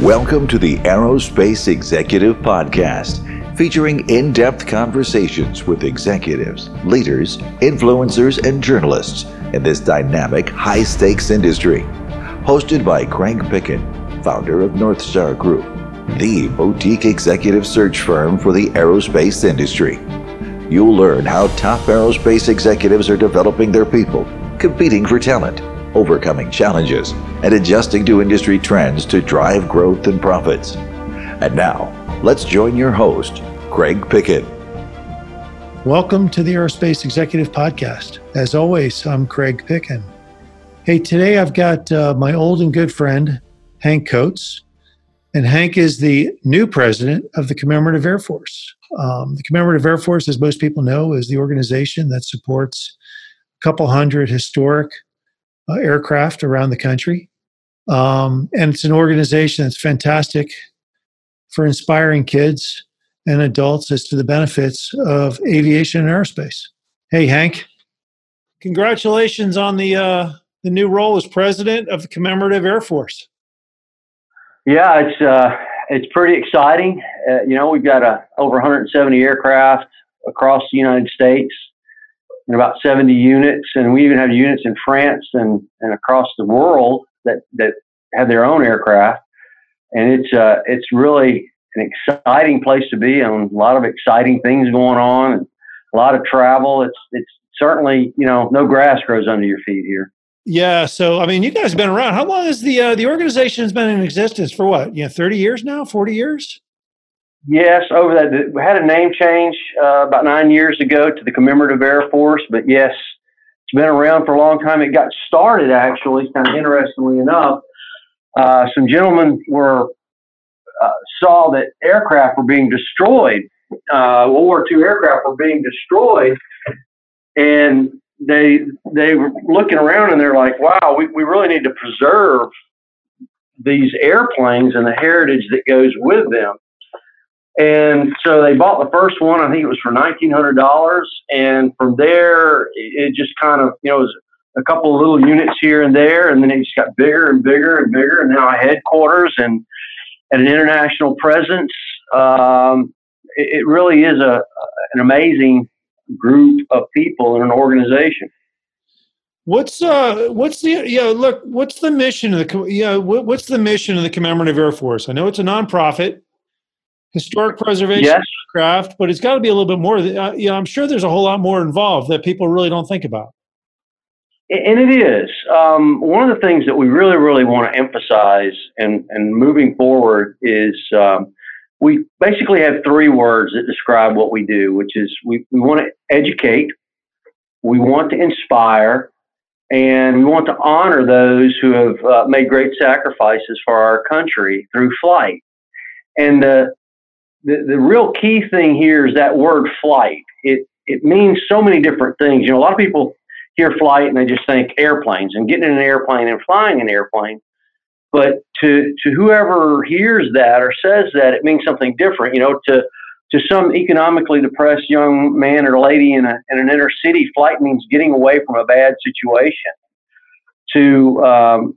Welcome to the Aerospace Executive Podcast, featuring in depth conversations with executives, leaders, influencers, and journalists in this dynamic, high stakes industry. Hosted by Craig Picken, founder of North Star Group, the boutique executive search firm for the aerospace industry. You'll learn how top aerospace executives are developing their people, competing for talent overcoming challenges, and adjusting to industry trends to drive growth and profits. And now, let's join your host, Craig Picken. Welcome to the Aerospace Executive Podcast. As always, I'm Craig Picken. Hey, today I've got uh, my old and good friend, Hank Coates. And Hank is the new president of the Commemorative Air Force. Um, the Commemorative Air Force, as most people know, is the organization that supports a couple hundred historic uh, aircraft around the country. Um, and it's an organization that's fantastic for inspiring kids and adults as to the benefits of aviation and aerospace. Hey, Hank, congratulations on the uh, the new role as president of the Commemorative Air Force. Yeah, it's uh, it's pretty exciting. Uh, you know, we've got uh, over 170 aircraft across the United States and about 70 units, and we even have units in France and, and across the world that, that have their own aircraft. And it's uh, it's really an exciting place to be, and a lot of exciting things going on, and a lot of travel. It's it's certainly you know no grass grows under your feet here. Yeah, so I mean, you guys have been around. How long has the uh, the organization has been in existence for? What you know, thirty years now, forty years? Yes, over that we had a name change uh, about nine years ago to the Commemorative Air Force, but yes, it's been around for a long time. It got started actually, kind of interestingly enough. Uh, some gentlemen were uh, saw that aircraft were being destroyed. Uh, World War II aircraft were being destroyed, and they they were looking around and they're like, "Wow, we, we really need to preserve these airplanes and the heritage that goes with them." And so they bought the first one. I think it was for nineteen hundred dollars. And from there, it just kind of you know was a couple of little units here and there, and then it just got bigger and bigger and bigger. And now a headquarters and and an international presence. Um, it, it really is a an amazing group of people in an organization. What's uh what's the yeah look what's the mission of the yeah what, what's the mission of the commemorative air force? I know it's a nonprofit historic preservation yes. craft, but it's got to be a little bit more. Uh, yeah, I'm sure there's a whole lot more involved that people really don't think about. And it is. Um, one of the things that we really, really want to emphasize and, and moving forward is um, we basically have three words that describe what we do, which is we, we want to educate, we want to inspire, and we want to honor those who have uh, made great sacrifices for our country through flight. And the, the, the real key thing here is that word flight. It, it means so many different things. You know, a lot of people hear flight and they just think airplanes and getting in an airplane and flying an airplane. But to, to whoever hears that or says that, it means something different. You know, to, to some economically depressed young man or lady in, a, in an inner city, flight means getting away from a bad situation. To um,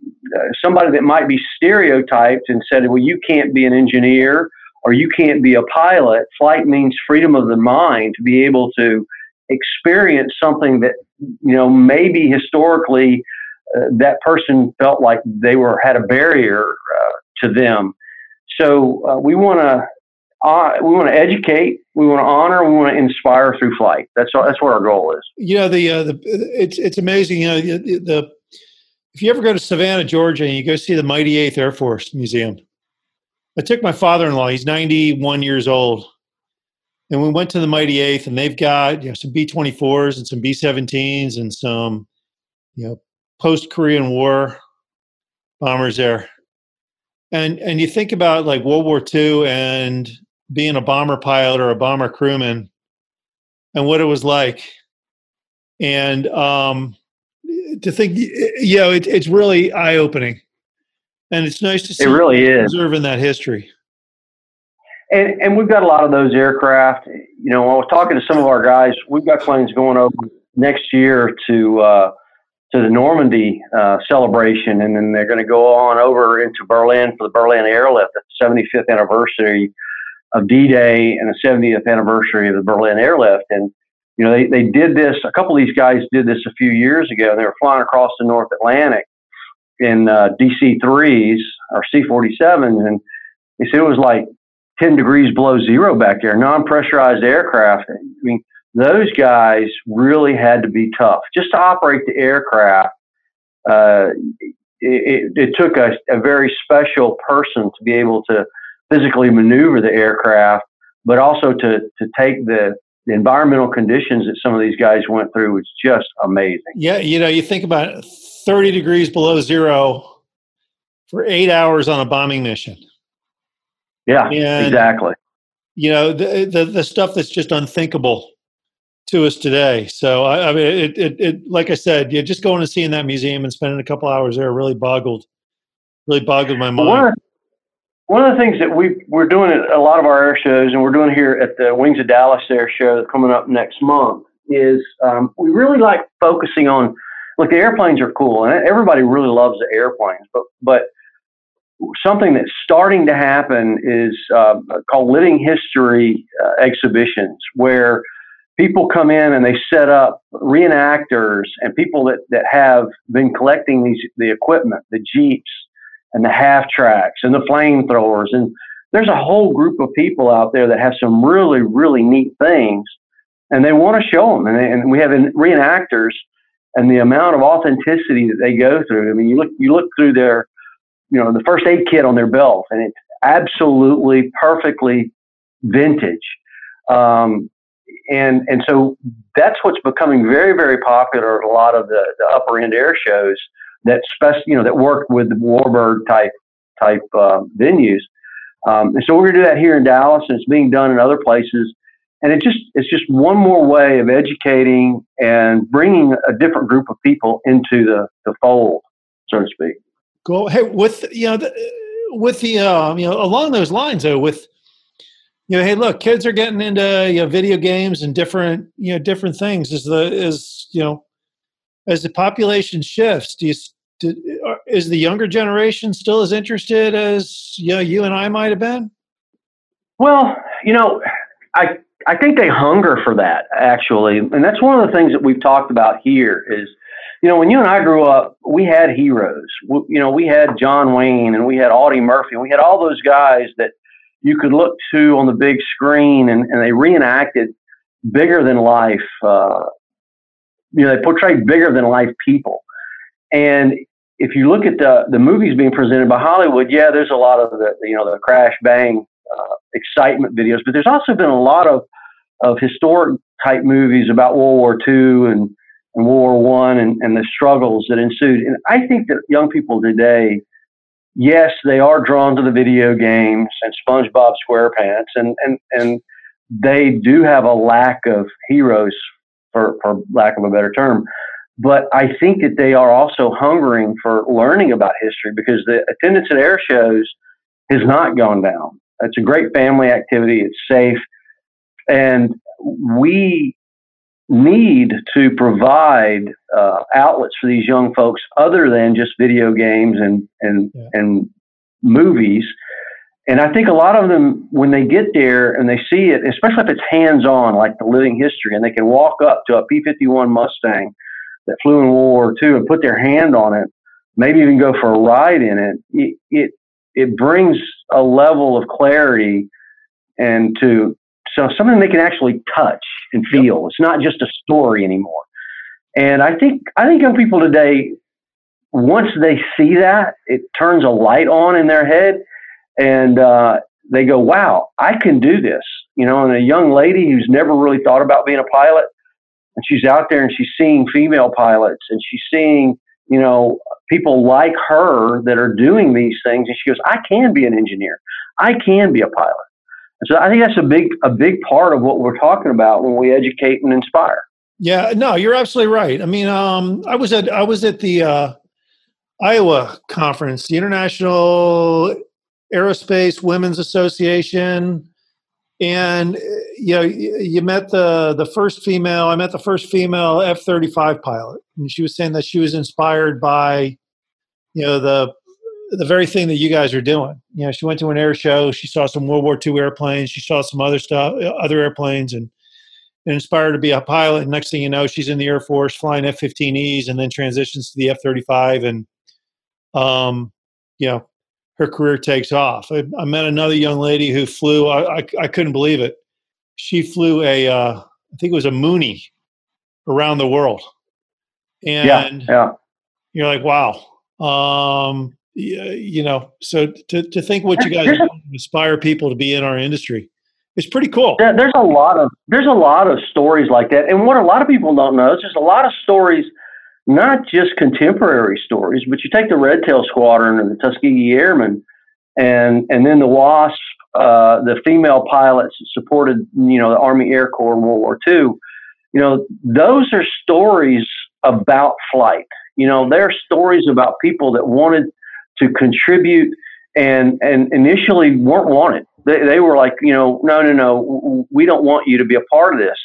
somebody that might be stereotyped and said, well, you can't be an engineer or you can't be a pilot. Flight means freedom of the mind to be able to experience something that you know maybe historically uh, that person felt like they were had a barrier uh, to them. So uh, we want to uh, we want to educate, we want to honor, we want to inspire through flight. That's that's what our goal is. Yeah, the uh, the it's it's amazing. You know the, the if you ever go to Savannah, Georgia, and you go see the Mighty Eighth Air Force Museum, I took my father-in-law. He's 91 years old, and we went to the Mighty Eighth, and they've got you know some B-24s and some B-17s and some you know post-Korean War bombers there. And and you think about like World War II and being a bomber pilot or a bomber crewman, and what it was like, and um, to think, you know, it, it's really eye-opening and it's nice to see it really is preserving that history. And, and we've got a lot of those aircraft. You know, I was talking to some of our guys. We've got planes going over next year to uh, to the Normandy uh, celebration, and then they're going to go on over into Berlin for the Berlin Airlift, the 75th anniversary of D-Day and the 70th anniversary of the Berlin Airlift. And you know, they, they did this. A couple of these guys did this a few years ago. They were flying across the North Atlantic in uh, DC-3s or C-47s, and he said it was like 10 degrees below zero back there, non-pressurized aircraft. I mean, those guys really had to be tough just to operate the aircraft. Uh, it, it, took a, a, very special person to be able to physically maneuver the aircraft, but also to to take the, the environmental conditions that some of these guys went through was just amazing. Yeah, you know, you think about 30 degrees below zero for eight hours on a bombing mission. Yeah, and, exactly. You know, the, the the stuff that's just unthinkable to us today. So I, I mean, it, it, it, like I said, yeah, just going and seeing that museum and spending a couple hours there really boggled, really boggled my mind. One of, one of the things that we we're doing at a lot of our air shows, and we're doing here at the Wings Over Dallas Air Show coming up next month, is um, we really like focusing on. Look, the airplanes are cool, and everybody really loves the airplanes, but but something that's starting to happen is uh, called living history uh, exhibitions, where people come in and they set up reenactors and people that, that have been collecting these the equipment, the jeeps and the half tracks and the flamethrowers, and there's a whole group of people out there that have some really really neat things, and they want to show them, and, they, and we have reenactors, and the amount of authenticity that they go through. I mean, you look you look through their, you know, the first aid kit on their belt, and it's absolutely perfectly vintage. Um, and and so that's what's becoming very very popular at a lot of the, the upper end air shows that spec you know that work with the warbird type type uh, venues um, and so we're going to do that here in dallas and it's being done in other places and it just it's just one more way of educating and bringing a different group of people into the, the fold so to speak cool hey with you know the, with the um, you know along those lines though with you know, hey, look, kids are getting into you know, video games and different, you know, different things. As the as you know, as the population shifts, do you do, is the younger generation still as interested as you know you and I might have been? Well, you know, I I think they hunger for that actually, and that's one of the things that we've talked about here is. You know, when you and I grew up, we had heroes. We, you know, we had John Wayne and we had Audie Murphy and we had all those guys that you could look to on the big screen, and, and they reenacted bigger than life. Uh, you know, they portrayed bigger than life people. And if you look at the the movies being presented by Hollywood, yeah, there's a lot of the you know the crash bang uh, excitement videos, but there's also been a lot of of historic type movies about World War II and, and World War One and, and the struggles that ensued. And I think that young people today yes, they are drawn to the video games and SpongeBob SquarePants, and and and they do have a lack of heroes, for for lack of a better term. But I think that they are also hungering for learning about history because the attendance at air shows has not gone down. It's a great family activity. It's safe, and we need to provide uh, outlets for these young folks other than just video games and and yeah. and movies. And I think a lot of them, when they get there and they see it, especially if it's hands on, like the living history, and they can walk up to a P 51 Mustang that flew in World War II and put their hand on it, maybe even go for a ride in it, it, it, it brings a level of clarity and to so something they can actually touch and feel. It's not just a story anymore. And I think I think young people today, once they see that, it turns a light on in their head, and uh, they go, "Wow, I can do this." You know, and a young lady who's never really thought about being a pilot, and she's out there and she's seeing female pilots, and she's seeing you know people like her that are doing these things, and she goes, "I can be an engineer. I can be a pilot." So I think that's a big a big part of what we're talking about when we educate and inspire. Yeah, no, you're absolutely right. I mean, um, I was at I was at the uh, IAWA conference, the International Aerospace Women's Association. And you know you met the the first female. I met the first female F thirty five pilot, and she was saying that she was inspired by you know the the very thing that you guys are doing. You know, she went to an air show. She saw some World War II airplanes. She saw some other stuff, other airplanes, and inspired to be a pilot. And next thing you know, she's in the Air Force flying F-15Es, and then transitions to the F-35, and um, you know, her career takes off. I, I met another young lady who flew. I, I, I couldn't believe it. She flew a, uh, I think it was a Mooney around the world, and yeah, yeah. you're like, wow. Um, you know, so to, to think what you guys inspire people to be in our industry it's pretty cool. Yeah, There's a lot of there's a lot of stories like that, and what a lot of people don't know is there's a lot of stories, not just contemporary stories, but you take the Red Tail Squadron and the Tuskegee Airmen, and and then the WASP, uh, the female pilots that supported you know the Army Air Corps in World War II. You know, those are stories about flight. You know, they're stories about people that wanted to contribute and and initially weren't wanted they, they were like, you know, no, no, no, we don't want you to be a part of this.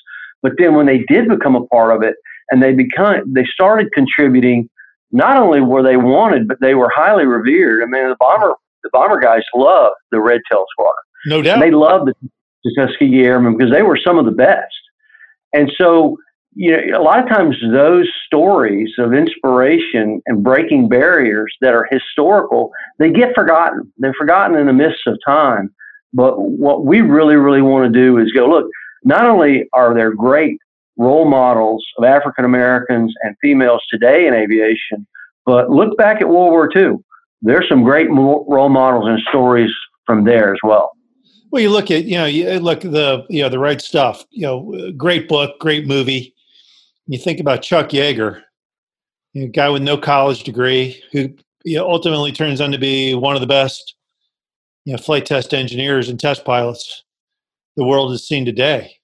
But then when they did become a part of it and they become, they started contributing, not only were they wanted, but they were highly revered. I mean, the bomber, the bomber guys loved the Red Tail Squadron. No doubt. And they loved the, the Tuskegee Airmen because they were some of the best. And so, you know, a lot of times those stories of inspiration and breaking barriers that are historical, they get forgotten. They're forgotten in the midst of time. But what we really, really want to do is go look, not only are there great role models of African Americans and females today in aviation, but look back at World War II. There's some great role models and stories from there as well. Well, you look at you know you look the you know the right stuff. You know, great book, great movie. You think about Chuck Yeager, a guy with no college degree who you know, ultimately turns out to be one of the best you know, flight test engineers and test pilots the world has seen today.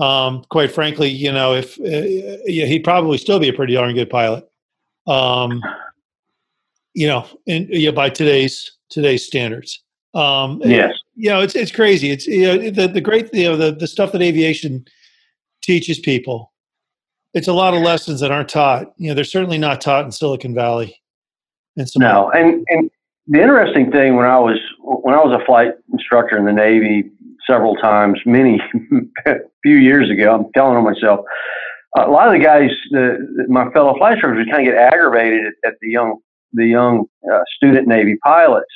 Um, quite frankly, you know, if uh, yeah, he'd probably still be a pretty darn good pilot. Um, you know, in, yeah, by today's today's standards. Um, yes. You know, it's it's crazy. It's you know the the great you know the the stuff that aviation teaches people. It's a lot of lessons that aren't taught. You know, they're certainly not taught in Silicon Valley. And so no, and and the interesting thing when I was when I was a flight instructor in the Navy several times, many few years ago, I'm telling on myself. A lot of the guys, the, my fellow flight instructors, kind of get aggravated at, at the young the young uh, student Navy pilots.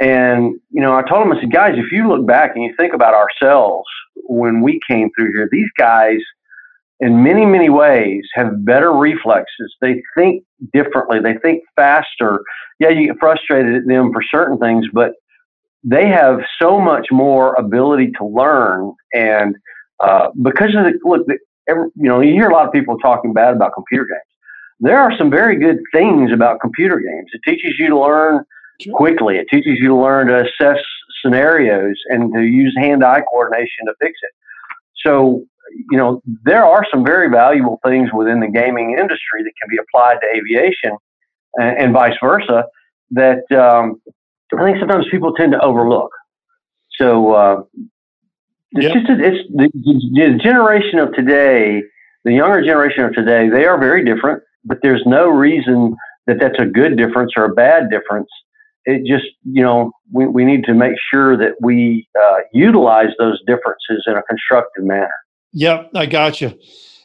And you know, I told them, I said, guys, if you look back and you think about ourselves when we came through here, these guys in many, many ways have better reflexes. They think differently. They think faster. Yeah, you get frustrated at them for certain things, but they have so much more ability to learn. And uh, because of the look, the, every, you know, you hear a lot of people talking bad about computer games. There are some very good things about computer games. It teaches you to learn quickly. It teaches you to learn to assess scenarios and to use hand-eye coordination to fix it. So you know, there are some very valuable things within the gaming industry that can be applied to aviation and, and vice versa that um, I think sometimes people tend to overlook. So uh, it's yep. just a, it's the, the generation of today, the younger generation of today, they are very different, but there's no reason that that's a good difference or a bad difference. It just, you know, we, we need to make sure that we uh, utilize those differences in a constructive manner. Yep, I got you.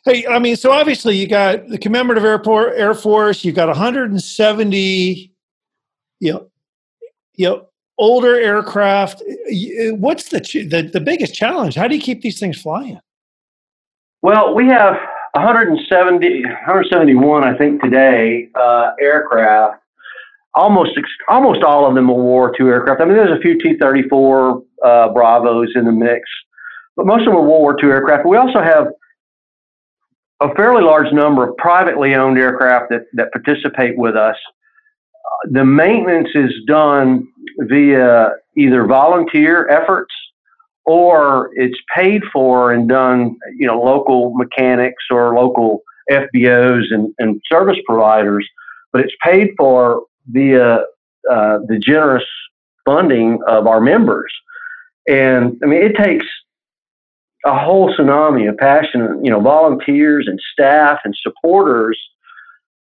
Hey, I mean, so obviously you got the commemorative airport Air Force. You got 170, you know, you know, older aircraft. What's the the the biggest challenge? How do you keep these things flying? Well, we have 170, 171, I think today, uh, aircraft. Almost almost all of them are War II aircraft. I mean, there's a few T-34 uh, Bravos in the mix but most of them are World War II aircraft. We also have a fairly large number of privately owned aircraft that, that participate with us. The maintenance is done via either volunteer efforts or it's paid for and done, you know, local mechanics or local FBOs and, and service providers, but it's paid for via uh, the generous funding of our members. And I mean, it takes a whole tsunami of passionate, you know, volunteers and staff and supporters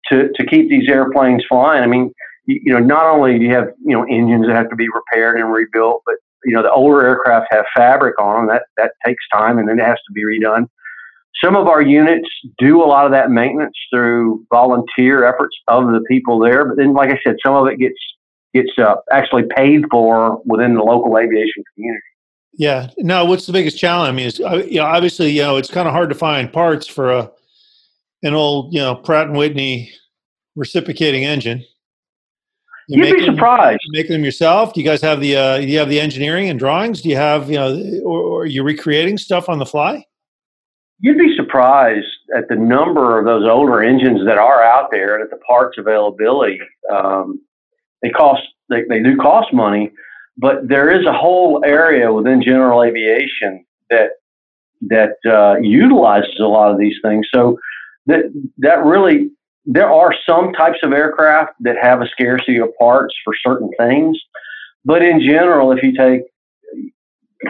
to, to keep these airplanes flying. I mean, you, you know, not only do you have, you know, engines that have to be repaired and rebuilt, but, you know, the older aircraft have fabric on them. That, that takes time and then it has to be redone. Some of our units do a lot of that maintenance through volunteer efforts of the people there. But then, like I said, some of it gets gets uh, actually paid for within the local aviation community. Yeah. Now, what's the biggest challenge? I mean, uh, you know, obviously, you know, it's kind of hard to find parts for a an old, you know, Pratt and Whitney reciprocating engine. You would be surprised. Them, making them yourself? Do you guys have the uh, you have the engineering and drawings? Do you have you know, or, or are you recreating stuff on the fly? You'd be surprised at the number of those older engines that are out there and at the parts availability. Um, they cost they, they do cost money, but there is a whole area within general aviation that that uh, utilizes a lot of these things. So that that really there are some types of aircraft that have a scarcity of parts for certain things, but in general, if you take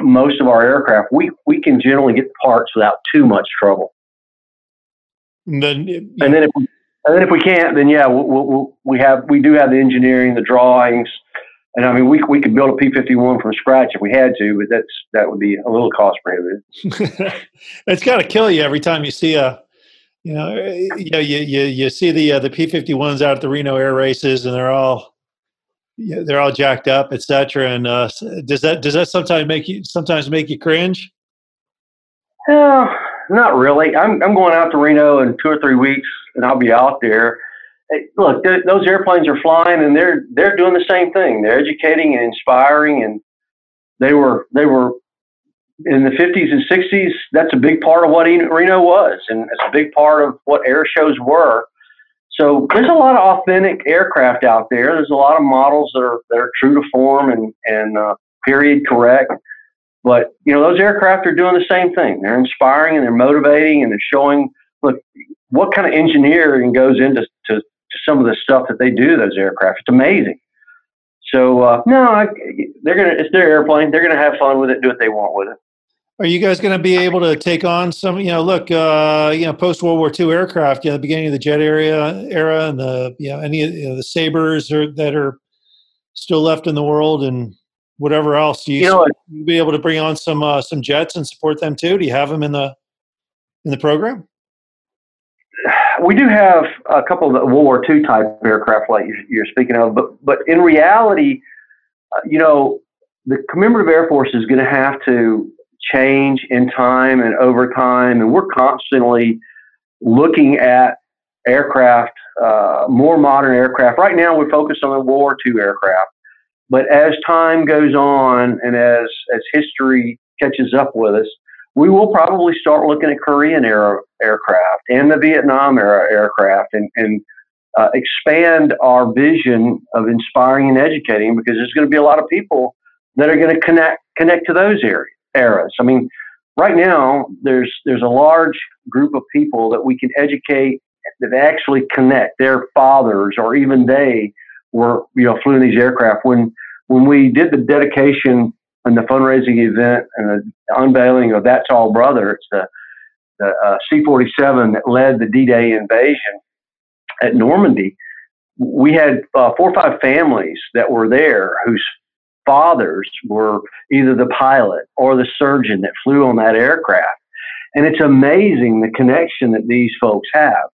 most of our aircraft, we we can generally get parts without too much trouble. And then, and then if we, and then if we can't, then yeah, we'll, we'll, we have we do have the engineering, the drawings, and I mean we we could build a P fifty one from scratch if we had to, but that's that would be a little cost prohibitive. it's got to kill you every time you see a. You know, you know, you you, you see the uh, the P fifty ones out at the Reno Air Races, and they're all they're all jacked up, etc. And uh, does that does that sometimes make you sometimes make you cringe? No, not really. I'm I'm going out to Reno in two or three weeks, and I'll be out there. Hey, look, those airplanes are flying, and they're they're doing the same thing. They're educating and inspiring, and they were they were in the 50s and 60s. That's a big part of what Reno was, and it's a big part of what air shows were. So there's a lot of authentic aircraft out there. There's a lot of models that are that are true to form and and uh, period correct. But you know those aircraft are doing the same thing. They're inspiring and they're motivating and they're showing look what kind of engineering goes into to, to some of the stuff that they do those aircraft. It's amazing. So uh, no, I, they're gonna it's their airplane. They're gonna have fun with it, do what they want with it. Are you guys going to be able to take on some? You know, look, uh, you know, post World War II aircraft. You know, the beginning of the jet era, era, and the you know any of you know, the sabers are, that are still left in the world, and whatever else. Do you, you know, be able to bring on some uh, some jets and support them too? Do you have them in the in the program? We do have a couple of World War II type aircraft, like you're speaking of, but but in reality, uh, you know, the commemorative Air Force is going to have to change in time and over time, and we're constantly looking at aircraft, uh, more modern aircraft. Right now, we're focused on the World War II aircraft, but as time goes on and as as history catches up with us, we will probably start looking at Korean era aircraft and the Vietnam era aircraft, and and uh, expand our vision of inspiring and educating because there's going to be a lot of people that are going to connect connect to those areas eras. I mean, right now there's there's a large group of people that we can educate that actually connect. Their fathers or even they were you know flew in these aircraft when when we did the dedication and the fundraising event and the unveiling of That's All Brother. It's the the uh, C-47 that led the D-Day invasion at Normandy. We had uh, four or five families that were there whose fathers were either the pilot or the surgeon that flew on that aircraft. And it's amazing the connection that these folks have.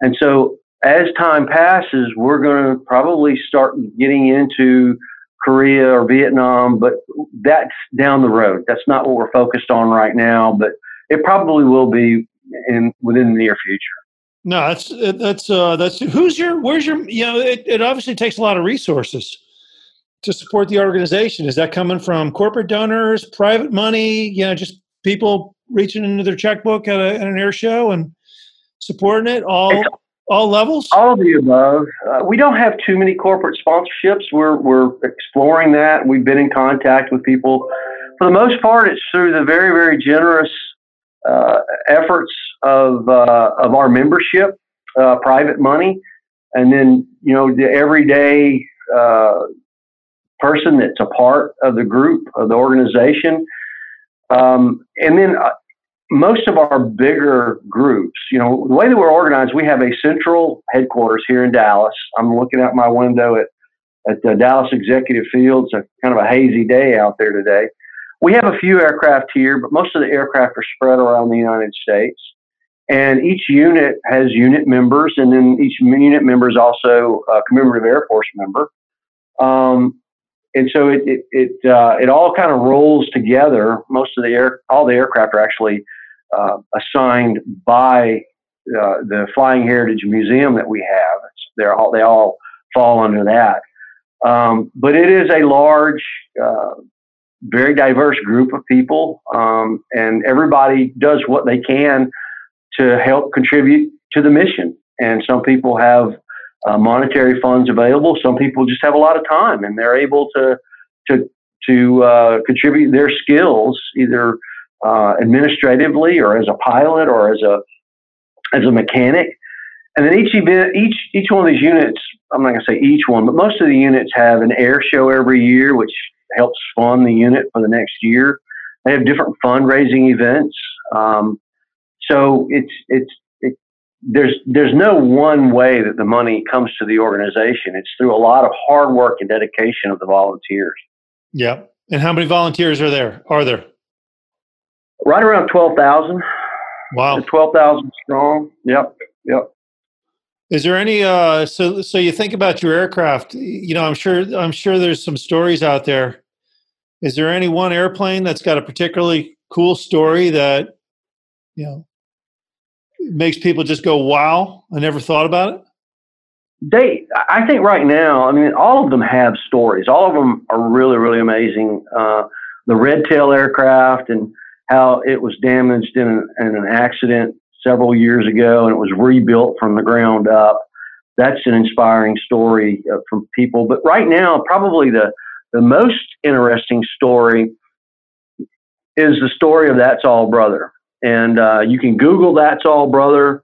And so as time passes, we're going to probably start getting into Korea or Vietnam, but that's down the road. That's not what we're focused on right now, but it probably will be in within the near future. No, that's that's uh, that's who's your where's your you know it, it obviously takes a lot of resources to support the organization? Is that coming from corporate donors, private money, you know, just people reaching into their checkbook at, a, at an air show and supporting it all all levels? All of the above. Uh, we don't have too many corporate sponsorships. We're we're exploring that. We've been in contact with people. For the most part, it's through the very very generous uh, efforts of uh, of our membership, uh, private money, and then you know the everyday uh, person that's a part of the group of the organization. Um, and then uh, most of our bigger groups, you know, the way that we're organized, we have a central headquarters here in Dallas. I'm looking out my window at at the Dallas Executive Field. It's a kind of a hazy day out there today. We have a few aircraft here, but most of the aircraft are spread around the United States. And each unit has unit members, and then each unit member is also a commemorative Air Force member. Um, and so it it it, uh, it all kind of rolls together. Most of the air, all the aircraft are actually uh, assigned by uh, the Flying Heritage Museum that we have. It's, they're all they all fall under that. Um, but it is a large, uh, very diverse group of people, um, and everybody does what they can to help contribute to the mission. And some people have uh, monetary funds available. Some people just have a lot of time, and they're able to to to uh, contribute their skills either uh, administratively or as a pilot or as a as a mechanic. And then each event, each each one of these units, I'm not going to say each one, but most of the units have an air show every year, which helps fund the unit for the next year. They have different fundraising events. Um, so it's it's it, there's there's no one way that the money comes to the organization. It's through a lot of hard work and dedication of the volunteers. Yeah. And how many volunteers are there? Are there? Right around twelve thousand. Wow. Twelve thousand strong. Yep. Yep. Is there any uh so so you think about your aircraft, you know, I'm sure I'm sure there's some stories out there. Is there any one airplane that's got a particularly cool story that you know makes people just go, "Wow, I never thought about it"? They, I think right now, I mean, all of them have stories. All of them are really, really amazing. Uh, the red tail aircraft and how it was damaged in an, in an accident several years ago and it was rebuilt from the ground up. That's an inspiring story uh, from people. But right now, probably the, the most interesting story is the story of That's All Brother. And uh, you can Google That's All Brother.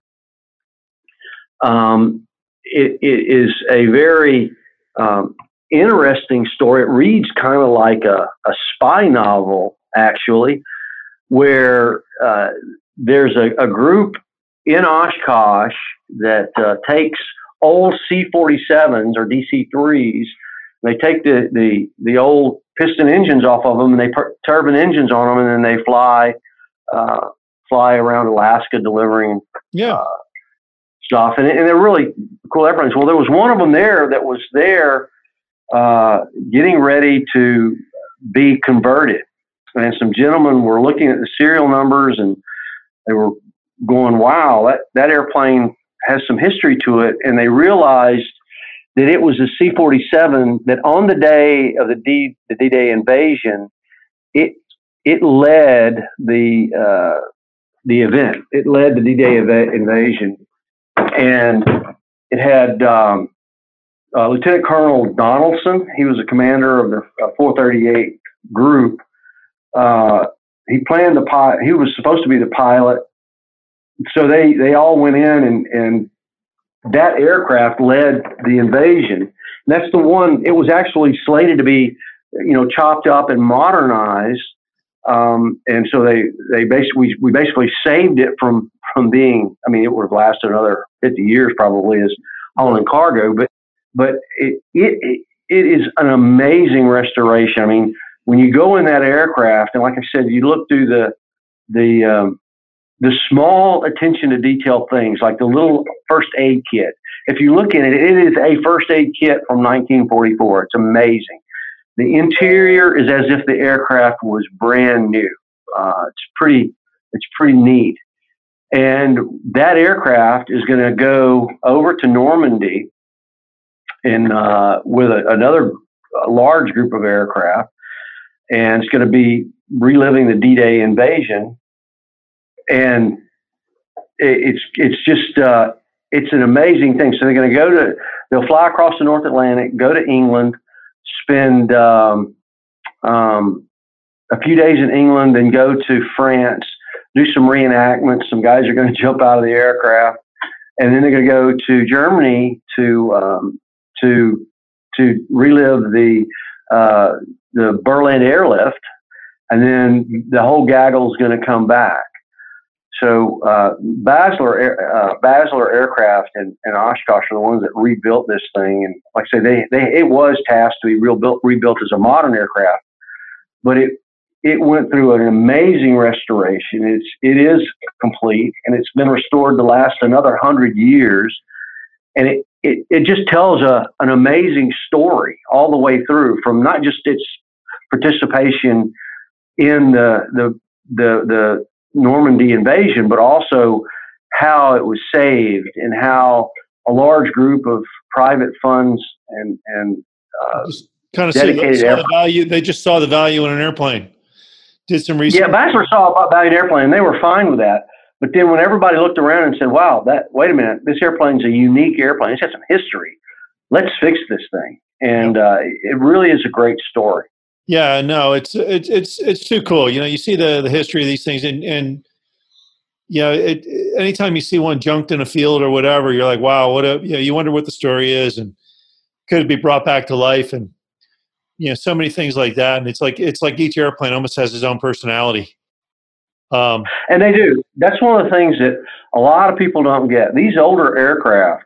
Um, it, it is a very um, interesting story. It reads kind of like a, a spy novel, actually, where uh, there's a, a, group in Oshkosh that uh, takes old C-47s or DC-3s. They take the, the, the old piston engines off of them and they put turbine engines on them, and then they fly uh, fly around Alaska delivering yeah. Uh, stuff. And, and they're really cool airplanes. Well, there was one of them there that was there uh, getting ready to be converted and some gentlemen were looking at the serial numbers and they were going, wow, that, that airplane has some history to it. And they realized that it was a C 47 that on the day of the D, the D Day invasion, it, it led the, uh, the event. It led the D Day ev- invasion. And it had um, uh, Lieutenant Colonel Donalson. He was a commander of the uh, 438 group uh, he planned the pilot. He was supposed to be the pilot. So they, they all went in and, and that aircraft led the invasion. And that's the one, it was actually slated to be, you know, chopped up and modernized. Um, and so they, they basically, we basically saved it from, from being, I mean, it would have lasted another 50 years probably as hauling cargo, but, but it, it, it is an amazing restoration. I mean, when you go in that aircraft, and like I said, you look through the the um, the small attention to detail things like the little first aid kit. If you look at it, it is a first aid kit from 1944. It's amazing. The interior is as if the aircraft was brand new. Uh, it's pretty. It's pretty neat. And that aircraft is going to go over to Normandy in uh, with a, another large group of aircraft and it's going to be reliving the D-Day invasion. And it's it's just uh, it's an amazing thing. So they're going to go to they'll fly across the North Atlantic, go to England, spend um, um, a few days in England, then go to France, do some reenactments. Some guys are going to jump out of the aircraft, and then they're going to go to Germany to um, to to relive the uh, the Berlin airlift, and then the whole gaggle is going to come back. So uh, Basler, uh, Basler Aircraft and, and Oshkosh are the ones that rebuilt this thing, and like I say, they, they it was tasked to be rebuilt rebuilt as a modern aircraft, but it it went through an amazing restoration. It's it is complete, and it's been restored to last another hundred years, and it, it it just tells a an amazing story all the way through, from not just its participation in the the the, the Normandy invasion, but also how it was saved and how a large group of private funds and and uh, kind of dedicated saw the value. They just saw the value in an airplane. Did some research. Yeah, Basler saw about value in an airplane, and they were fine with that. But then when everybody looked around and said, "Wow, that wait a minute, this airplane's a unique airplane. It's got some history. Let's fix this thing." And uh, it really is a great story. Yeah, no, it's it's it's it's too cool. You know, you see the the history of these things, and and you know, it, anytime you see one junked in a field or whatever, you're like, wow, what a you know, you wonder what the story is, and could it be brought back to life, and you know, so many things like that. And it's like it's like each airplane almost has its own personality. Um, and they do. That's one of the things that a lot of people don't get. These older aircraft,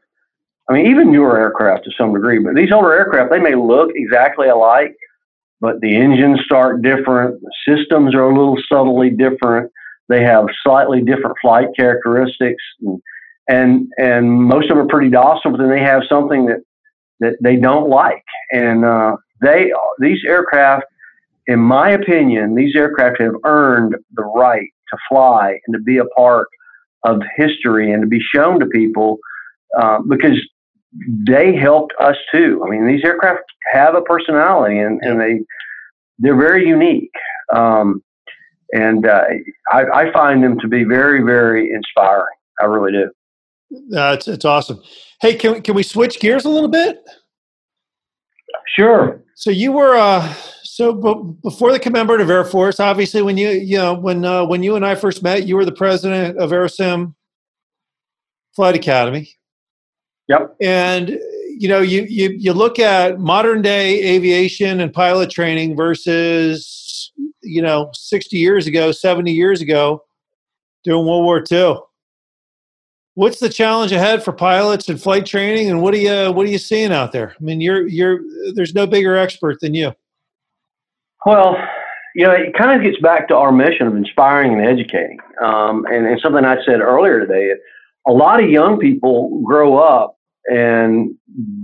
I mean, even newer aircraft to some degree, but these older aircraft, they may look exactly alike, but the engines start different. The systems are a little subtly different. They have slightly different flight characteristics, and and, and most of them are pretty docile. But then they have something that that they don't like, and uh, they these aircraft, in my opinion, these aircraft have earned the right to fly and to be a part of history and to be shown to people uh, because they helped us too. I mean, these aircraft have a personality and, and they they're very unique. Um, and uh, I, I, find them to be very, very inspiring. I really do. Uh, it's, it's awesome. Hey, can we, can we switch gears a little bit? Sure. So you were uh, so b- before the commemorative Air Force. Obviously, when you you know when uh, when you and I first met, you were the president of Aerosim Flight Academy. Yep. And you know, you, you you look at modern day aviation and pilot training versus you know 60 years ago, 70 years ago, during World War II. What's the challenge ahead for pilots and flight training, and what are you what are you seeing out there? I mean, you're you're there's no bigger expert than you. Well, you know, it kind of gets back to our mission of inspiring and educating. Um, and, and something I said earlier today, a lot of young people grow up and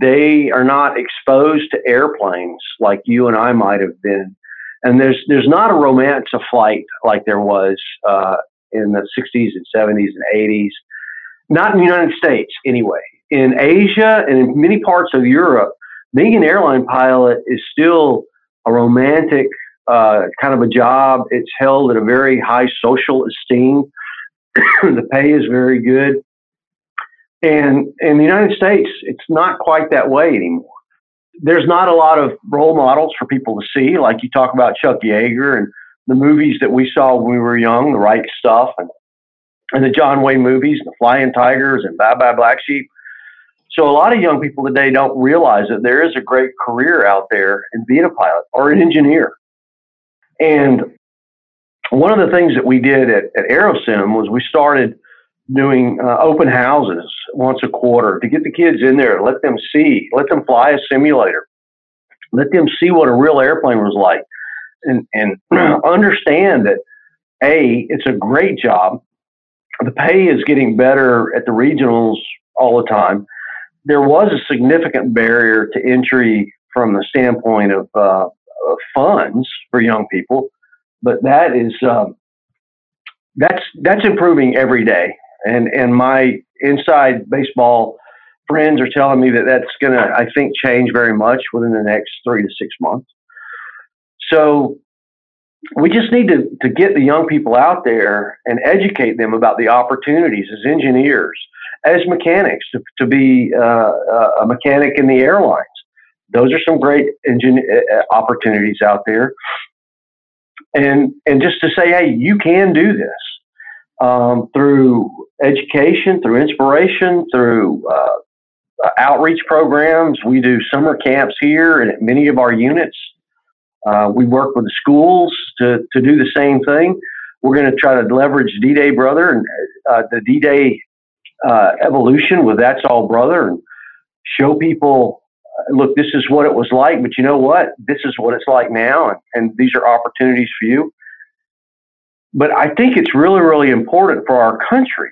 they are not exposed to airplanes like you and I might have been. And there's there's not a romance of flight like there was uh, in the 60s and 70s and 80s. Not in the United States, anyway. In Asia and in many parts of Europe, being an airline pilot is still a romantic uh, kind of a job. It's held at a very high social esteem. the pay is very good. And in the United States, it's not quite that way anymore. There's not a lot of role models for people to see, like you talk about Chuck Yeager and the movies that we saw when we were young, The Right Stuff, and, and the John Wayne movies, The Flying Tigers, and Baa Baa Black Sheep. So a lot of young people today don't realize that there is a great career out there in being a pilot or an engineer. And one of the things that we did at, at Aerosim was we started doing uh, open houses once a quarter to get the kids in there, let them see, let them fly a simulator, let them see what a real airplane was like, and and understand that a it's a great job. The pay is getting better at the regionals all the time. There was a significant barrier to entry from the standpoint of, uh, of funds for young people, but that is um, that's that's improving every day and and my inside baseball friends are telling me that that's going to I think change very much within the next three to six months. So we just need to, to get the young people out there and educate them about the opportunities as engineers, as mechanics, to, to be uh, a mechanic in the airlines. Those are some great engine uh, opportunities out there. And, and just to say, hey, you can do this um, through education, through inspiration, through uh, outreach programs. We do summer camps here and at many of our units. Uh, we work with the schools to, to do the same thing. We're going to try to leverage D Day Brother and uh, the D Day uh, evolution with That's All Brother and show people look, this is what it was like, but you know what? This is what it's like now, and, and these are opportunities for you. But I think it's really, really important for our country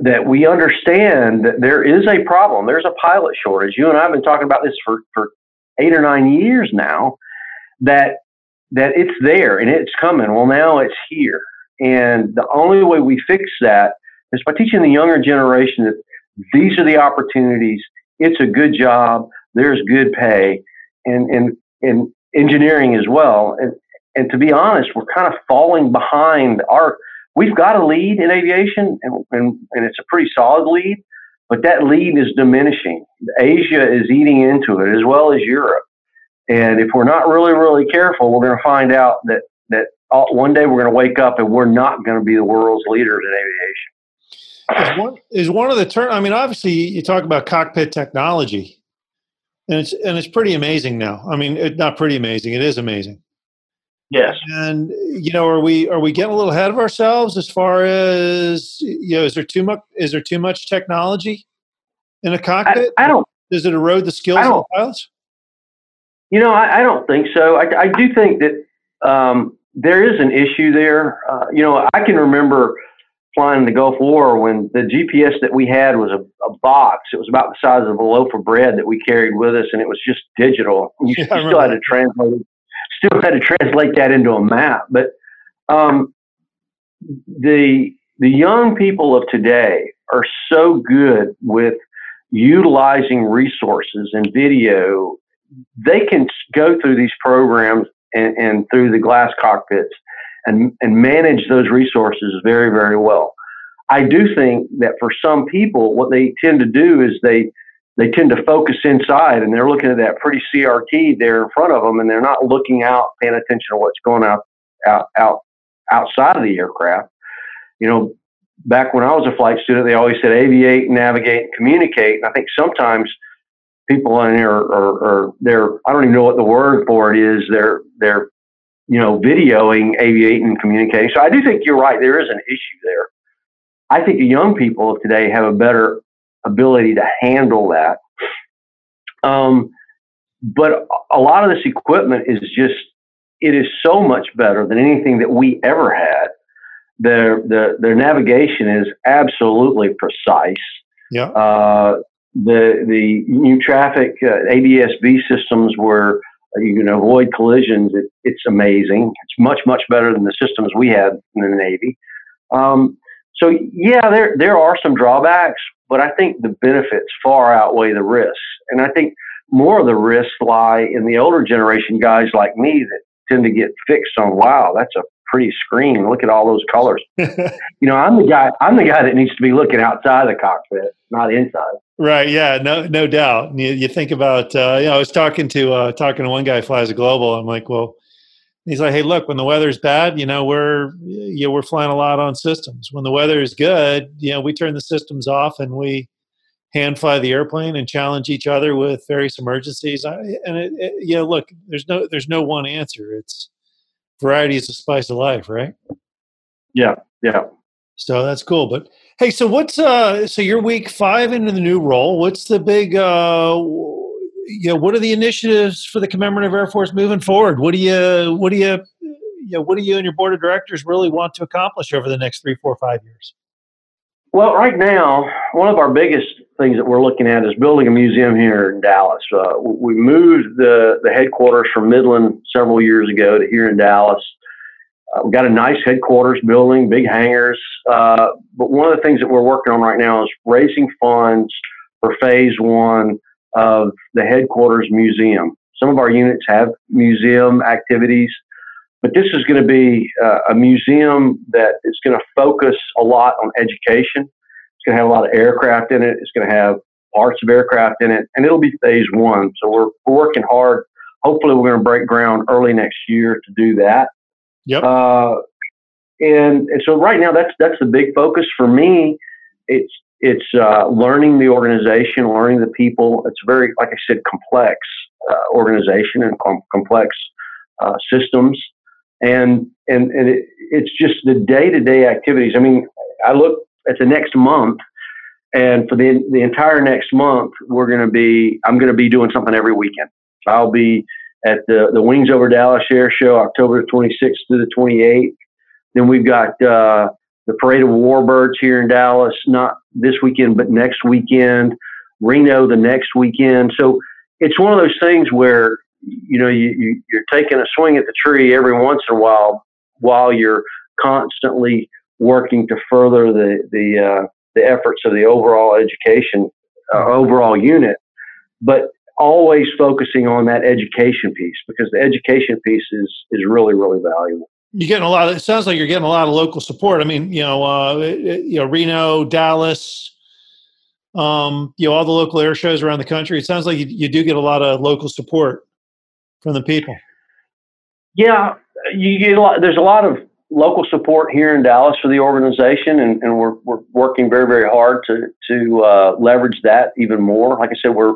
that we understand that there is a problem. There's a pilot shortage. You and I have been talking about this for, for eight or nine years now. That that it's there and it's coming. Well, now it's here, and the only way we fix that is by teaching the younger generation that these are the opportunities it's a good job. There's good pay, and and and engineering as well. And and to be honest, we're kind of falling behind. Our we've got a lead in aviation, and and, and it's a pretty solid lead, but that lead is diminishing. Asia is eating into it as well as Europe. And if we're not really, really careful, we're going to find out that that one day we're going to wake up and we're not going to be the world's leaders in aviation is one, is one of the term. I mean, obviously, you talk about cockpit technology, and it's and it's pretty amazing now. I mean, it's not pretty amazing; it is amazing. Yes. And you know, are we are we getting a little ahead of ourselves as far as you know? Is there too much? Is there too much technology in a cockpit? I, I don't. Does it erode the skills of pilots? You know, I, I don't think so. I, I do think that um, there is an issue there. Uh, you know, I can remember flying in the Gulf War when the GPS that we had was a, a, box. It was about the size of a loaf of bread that we carried with us, and it was just digital. You, yeah, you still had to translate, still had to translate that into a map. But um, the the young people of today are so good with utilizing resources and video. They can go through these programs and, and through the glass cockpits and, and manage those resources very, very well. I do think that for some people, what they tend to do is they they tend to focus inside and they're looking at that pretty CRT there in front of them and they're not looking out, paying attention to what's going out out out outside of the aircraft. You know, back when I was a flight student, they always said aviate, navigate, and communicate. And I think sometimes people in here are, are, are they're I don't even know what the word for it is. They're they're you know, videoing, aviating, and communicating. So I do think you're right. There is an issue there. I think the young people of today have a better ability to handle that. Um, but a lot of this equipment is just, it is so much better than anything that we ever had. Their, the, their navigation is absolutely precise. Yeah. Uh, the, the new traffic uh, ADS-B systems where you can avoid collisions. It, it's amazing. It's much much better than the systems we had in the Navy. Um, so yeah, there there are some drawbacks, but I think the benefits far outweigh the risks. And I think more of the risks lie in the older generation guys like me that tend to get fixed on wow, that's a pretty screen. Look at all those colors. you know, I'm the guy. I'm the guy that needs to be looking outside the cockpit, not inside. Right. Yeah. No. No doubt. You, you think about. Uh, you know, I was talking to uh, talking to one guy who flies a global. I'm like, well, he's like, hey, look, when the weather's bad, you know, we're you know, we're flying a lot on systems. When the weather is good, you know, we turn the systems off and we hand fly the airplane and challenge each other with various emergencies. I, and it, it, you know, look, there's no there's no one answer. It's variety is the spice of life, right? Yeah, yeah. So that's cool. But hey, so what's uh so you're week five into the new role. What's the big uh you know, what are the initiatives for the commemorative Air Force moving forward? What do you what do you you know, what do you and your board of directors really want to accomplish over the next three, four, five years? Well, right now, one of our biggest things that we're looking at is building a museum here in Dallas. Uh, we moved the, the headquarters from Midland several years ago to here in Dallas. Uh, we've got a nice headquarters building, big hangars. Uh, but one of the things that we're working on right now is raising funds for phase one of the headquarters museum. Some of our units have museum activities. But this is going to be uh, a museum that is going to focus a lot on education. It's going to have a lot of aircraft in it. It's going to have parts of aircraft in it, and it'll be phase one. So we're, we're working hard. Hopefully, we're going to break ground early next year to do that. Yep. Uh, and, and so right now, that's that's the big focus for me. It's it's uh, learning the organization, learning the people. It's very, like I said, complex uh, organization and com- complex uh, systems, and and and it, it's just the day to day activities. I mean, I look at the next month, and for the the entire next month, we're going to be I'm going to be doing something every weekend. I'll be at the the Wings Over Dallas Air Show, October 26th through the 28th. Then we've got uh, the Parade of Warbirds here in Dallas, not this weekend, but next weekend. Reno the next weekend. So it's one of those things where you know you, you you're taking a swing at the tree every once in a while while you're constantly working to further the the uh, the efforts of the overall education uh, overall unit, but always focusing on that education piece because the education piece is is really really valuable. You're getting a lot. Of, it sounds like you're getting a lot of local support. I mean, you know, uh, you know, Reno, Dallas, um, you know, all the local air shows around the country. It sounds like you, you do get a lot of local support from the people. Yeah, you get a lot. There's a lot of local support here in Dallas for the organization, and, and we're we're working very very hard to to uh, leverage that even more. Like I said, we're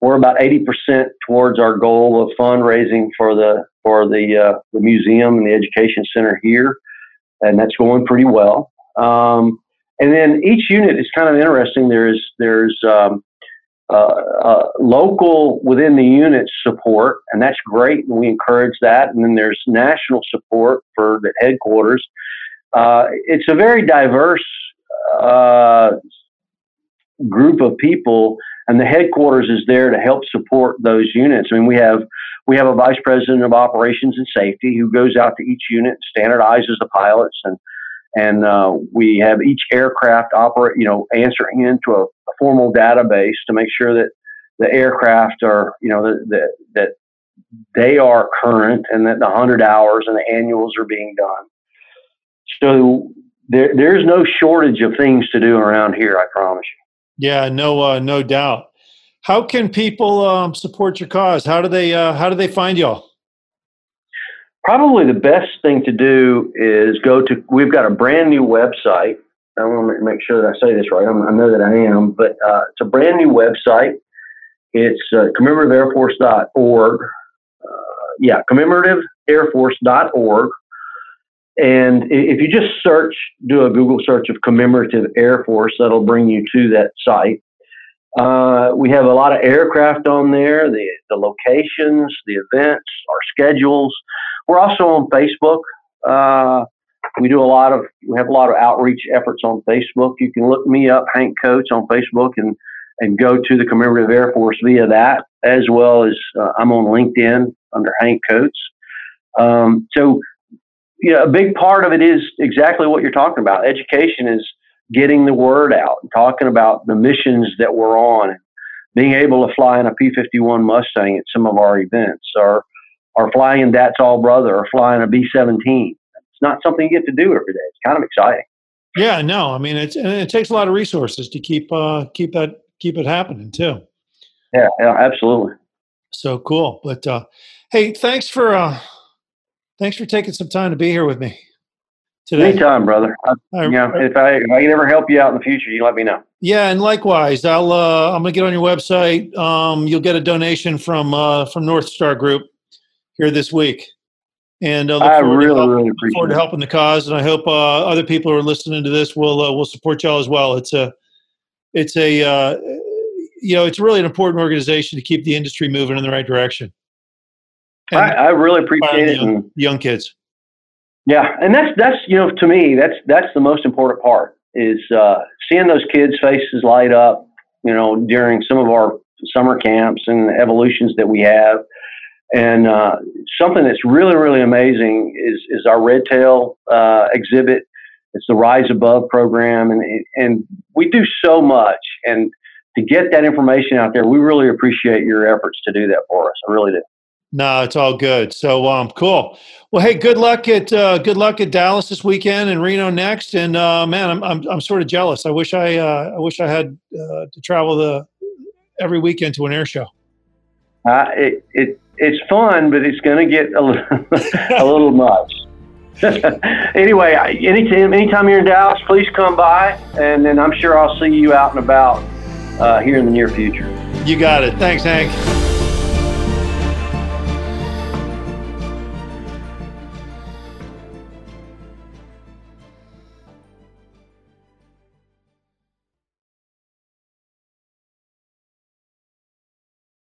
we're about eighty percent towards our goal of fundraising for the for the uh, the museum and the education center here, and that's going pretty well. Um, and then each unit is kind of interesting. There's there's um, uh, uh, local within the unit support, and that's great, and we encourage that. And then there's national support for the headquarters. Uh, it's a very diverse uh, group of people, and the headquarters is there to help support those units. I mean, we have we have a vice president of operations and safety who goes out to each unit, standardizes the pilots, and and uh, we have each aircraft operate, you know, answering into a, a, formal database to make sure that the aircraft are, you know, that that they are current and that the hundred hours and the annuals are being done. So there, there's no shortage of things to do around here. I promise you. Yeah, no, uh, no doubt. How can people um, support your cause? How do they, uh, how do they find y'all? probably the best thing to do is go to, we've got a brand new website. I want to make sure that I say this right. I'm, i know that I am, but uh, it's a brand new website. It's uh, commemorativeairforce.org. Uh, yeah, commemorativeairforce.org. And if you just search, do a Google search of commemorative Air Force, that'll bring you to that site. Uh, we have a lot of aircraft on there, the, the locations, the events, our schedules. We're also on Facebook. Uh, we do a lot of we have a lot of outreach efforts on Facebook. You can look me up, Hank Coates, on Facebook, and and go to the Commemorative Air Force via that, as well as uh, I'm on LinkedIn under Hank Coates. Um, so, you know, a big part of it is exactly what you're talking about. Education is getting the word out and talking about the missions that we're on, being able to fly in a P-51 Mustang at some of our events, or or flying in That's All Brother, or flying a B-17. It's not something you get to do every day. It's kind of exciting. Yeah, no, I mean it's and it takes a lot of resources to keep uh, keep that keep it happening too. Yeah, yeah, absolutely. So cool, but uh, hey, thanks for uh, thanks for taking some time to be here with me today. Anytime, brother. I, I, you know, if I if I can ever help you out in the future, you let me know. Yeah, and likewise, I'll uh, I'm gonna get on your website. Um, you'll get a donation from uh, from NorthStar Group here this week, and uh, I really help, really appreciate forward to helping the cause. And I hope uh, other people who are listening to this will uh, will support y'all as well. It's a it's a uh, you know it's really an important organization to keep the industry moving in the right direction. I, I, really appreciate it. Young, young kids. Yeah, and that's that's you know to me that's that's the most important part is uh, seeing those kids' faces light up. You know, during some of our summer camps and evolutions that we have, and uh, something that's really really amazing is is our red tail uh, exhibit. It's the Rise Above program, and and we do so much. And to get that information out there, we really appreciate your efforts to do that for us. I really do. No, it's all good. So um, cool. Well, hey, good luck at uh, good luck at Dallas this weekend and Reno next. And uh, man, I'm, I'm I'm sort of jealous. I wish I uh, I wish I had uh, to travel the every weekend to an air show. Uh, it it it's fun, but it's going to get a little, a little much. anyway, anytime anytime you're in Dallas, please come by, and then I'm sure I'll see you out and about uh, here in the near future. You got it. Thanks, Hank.